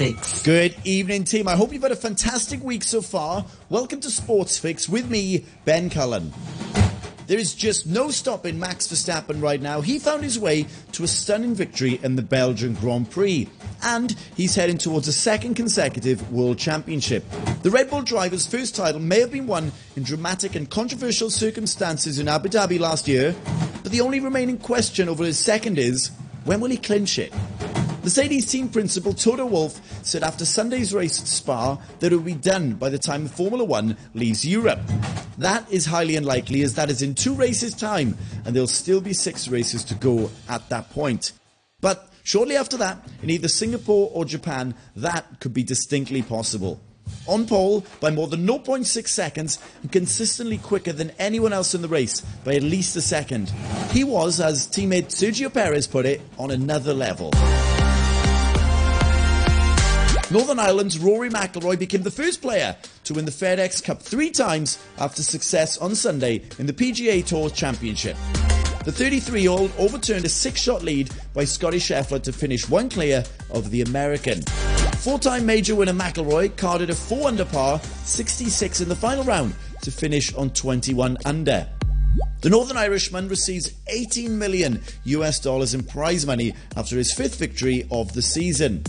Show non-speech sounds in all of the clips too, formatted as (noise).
Fix. Good evening, team. I hope you've had a fantastic week so far. Welcome to Sports Fix with me, Ben Cullen. There is just no stopping Max Verstappen right now. He found his way to a stunning victory in the Belgian Grand Prix, and he's heading towards a second consecutive World Championship. The Red Bull driver's first title may have been won in dramatic and controversial circumstances in Abu Dhabi last year, but the only remaining question over his second is when will he clinch it? Mercedes team principal Toto Wolff said after Sunday's race at Spa that it will be done by the time Formula One leaves Europe. That is highly unlikely as that is in two races' time and there'll still be six races to go at that point. But shortly after that, in either Singapore or Japan, that could be distinctly possible. On pole by more than 0.6 seconds and consistently quicker than anyone else in the race by at least a second. He was, as teammate Sergio Perez put it, on another level. Northern Ireland's Rory McIlroy became the first player to win the FedEx Cup three times after success on Sunday in the PGA Tour Championship. The 33 year old overturned a six shot lead by Scottie Scheffler to finish one clear of the American. Four time major winner McIlroy carded a 4 under par, 66 in the final round to finish on 21 under. The Northern Irishman receives 18 million US dollars in prize money after his fifth victory of the season.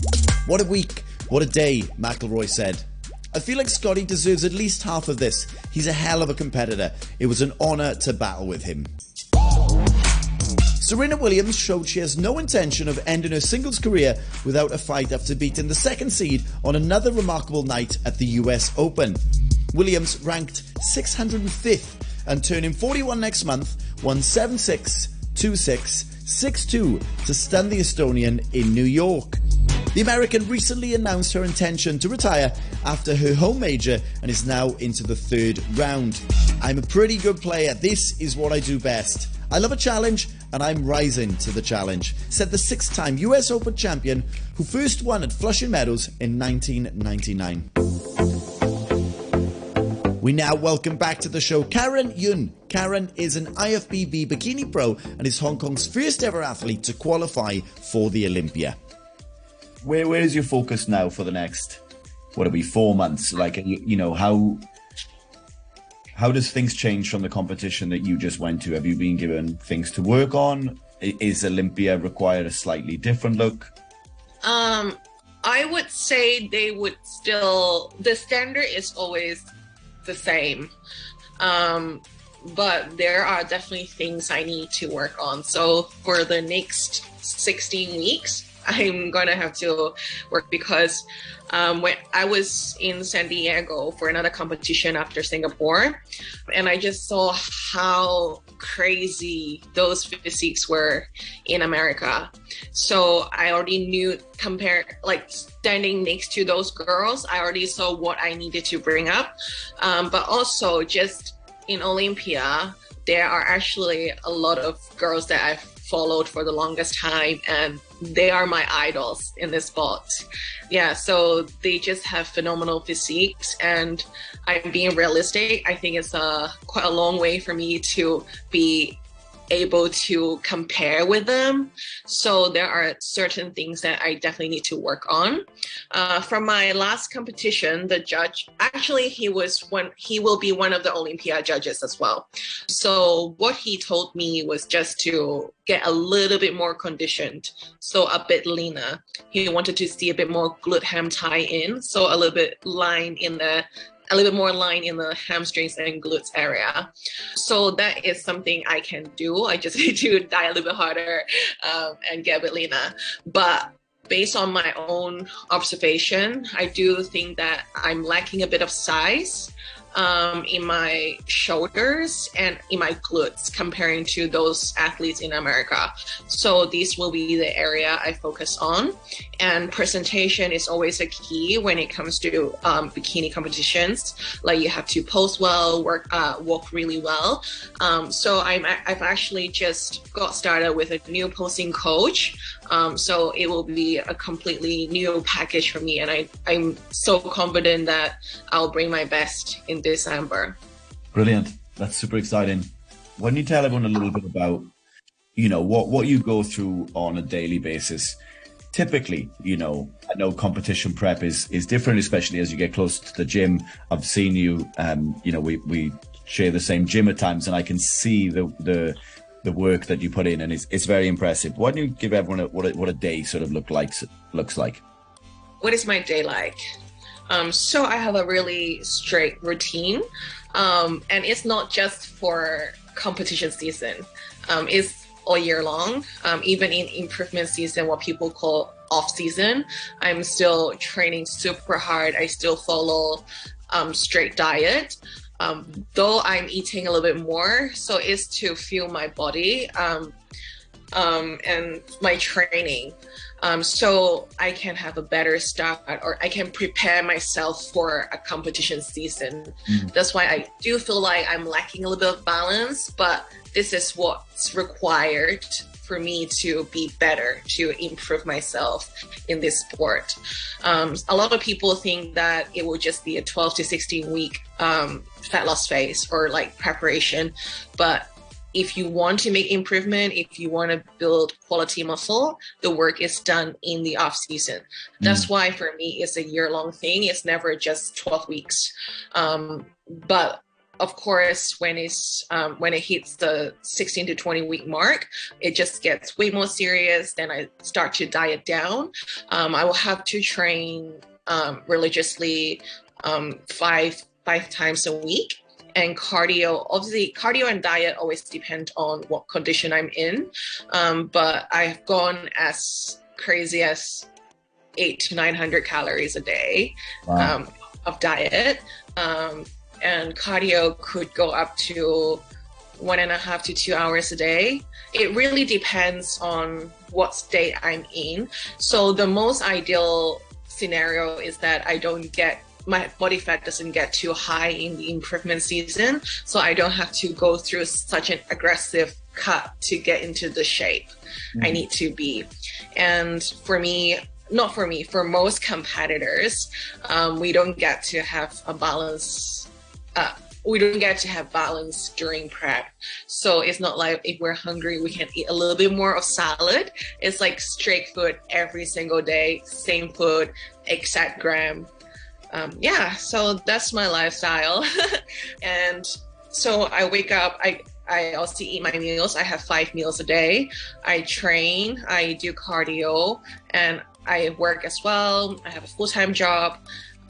What a week what a day, McIlroy said. I feel like Scottie deserves at least half of this. He's a hell of a competitor. It was an honour to battle with him. Serena Williams showed she has no intention of ending her singles career without a fight after beating the second seed on another remarkable night at the US Open. Williams ranked 605th and turning 41 next month won 7 6, 2 6, 6 2 to stun the Estonian in New York. The American recently announced her intention to retire after her home major and is now into the third round. I'm a pretty good player. This is what I do best. I love a challenge and I'm rising to the challenge, said the six time US Open champion who first won at Flushing Meadows in 1999. We now welcome back to the show Karen Yuen. Karen is an IFBB bikini pro and is Hong Kong's first ever athlete to qualify for the Olympia where where is your focus now for the next what are we four months? Like you, you know how how does things change from the competition that you just went to? Have you been given things to work on? Is Olympia require a slightly different look? Um, I would say they would still the standard is always the same. Um, but there are definitely things I need to work on. So for the next 16 weeks, I'm gonna have to work because um, when I was in San Diego for another competition after Singapore, and I just saw how crazy those physiques were in America. So I already knew compare like standing next to those girls, I already saw what I needed to bring up, um, but also just in Olympia. There are actually a lot of girls that I've followed for the longest time and they are my idols in this sport. Yeah, so they just have phenomenal physiques and I'm being realistic. I think it's a quite a long way for me to be able to compare with them. So there are certain things that I definitely need to work on. Uh, from my last competition, the judge actually he was one. He will be one of the Olympia judges as well. So what he told me was just to get a little bit more conditioned, so a bit leaner. He wanted to see a bit more glute ham tie in, so a little bit line in the a little bit more line in the hamstrings and glutes area. So that is something I can do. I just (laughs) need to die a little bit harder um, and get a bit leaner. But based on my own observation, I do think that I'm lacking a bit of size um, in my shoulders and in my glutes comparing to those athletes in America. So these will be the area I focus on. And presentation is always a key when it comes to um, bikini competitions. Like you have to pose well, work, uh, walk really well. Um, so I'm, I've actually just got started with a new posing coach. Um, so it will be a completely new package for me. And I, I'm so confident that I'll bring my best in December. Brilliant. That's super exciting. Why don't you tell everyone a little bit about, you know, what, what you go through on a daily basis? typically, you know, I know competition prep is is different, especially as you get close to the gym. I've seen you, um, you know, we we share the same gym at times, and I can see the the the work that you put in, and it's it's very impressive. Why don't you give everyone a, what a, what a day sort of look like looks like? What is my day like? Um, so I have a really straight routine, um, and it's not just for competition season. Um, it's all year long. Um, even in improvement season, what people call off season, I'm still training super hard. I still follow um, straight diet. Um, though I'm eating a little bit more, so it's to fuel my body um, and my training. Um, so I can have a better start or I can prepare myself for a competition season. Mm. That's why I do feel like I'm lacking a little bit of balance, but this is what's required for me to be better, to improve myself in this sport. Um, a lot of people think that it will just be a 12 to 16 week um, fat loss phase or like preparation, but if you want to make improvement, if you want to build quality muscle, the work is done in the off season. That's mm. why for me, it's a year long thing. It's never just 12 weeks. Um, but of course, when it's um, when it hits the 16 to 20 week mark, it just gets way more serious. Then I start to diet down. Um, I will have to train um, religiously um, five five times a week and cardio obviously cardio and diet always depend on what condition i'm in. Um, but i've gone as crazy as eight to 900 calories a day wow. um, of diet. Um, and cardio could go up to one and a half to two hours a day. It really depends on what state i'm in. So the most ideal scenario is that i don't get my body fat doesn't get too high in the improvement season, so I don't have to go through such an aggressive cut to get into the shape mm-hmm. I need to be. And for me, not for me, for most competitors, um, we don't get to have a balance. Uh, we don't get to have balance during prep. So it's not like if we're hungry, we can eat a little bit more of salad. It's like straight food every single day, same food, exact gram, um, yeah, so that's my lifestyle. (laughs) and so I wake up, I, I also eat my meals. I have five meals a day. I train, I do cardio, and I work as well. I have a full time job,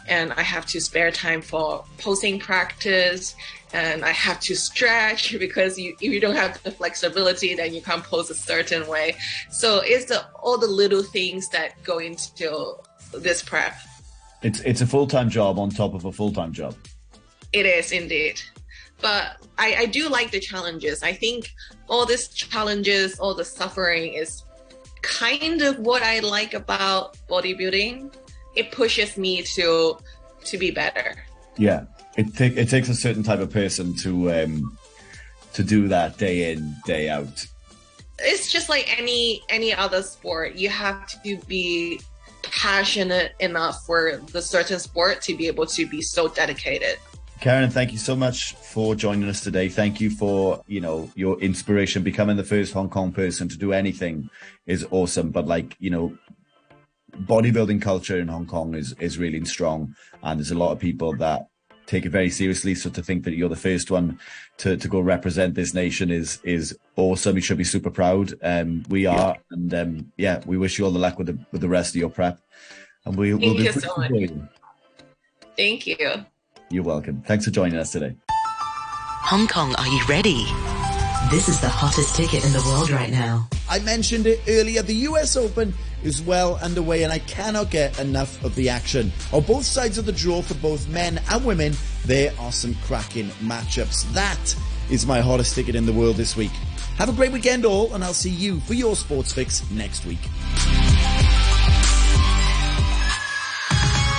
and I have to spare time for posing practice. And I have to stretch (laughs) because you, if you don't have the flexibility, then you can't pose a certain way. So it's the, all the little things that go into this prep. It's it's a full time job on top of a full time job. It is indeed. But I, I do like the challenges. I think all these challenges, all the suffering is kind of what I like about bodybuilding. It pushes me to to be better. Yeah. It take it takes a certain type of person to um to do that day in, day out. It's just like any any other sport. You have to be passionate enough for the certain sport to be able to be so dedicated. Karen, thank you so much for joining us today. Thank you for, you know, your inspiration. Becoming the first Hong Kong person to do anything is awesome. But like, you know, bodybuilding culture in Hong Kong is is really strong. And there's a lot of people that take it very seriously. So to think that you're the first one to, to go represent this nation is is awesome. You should be super proud. Um, we are, yeah. and um, yeah, we wish you all the luck with the with the rest of your prep. And we will be so Thank you. You're welcome. Thanks for joining us today. Hong Kong, are you ready? This is the hottest ticket in the world right now. I mentioned it earlier. The US Open is well underway and I cannot get enough of the action. On both sides of the draw for both men and women, there are some cracking matchups. That is my hottest ticket in the world this week. Have a great weekend all and I'll see you for your sports fix next week.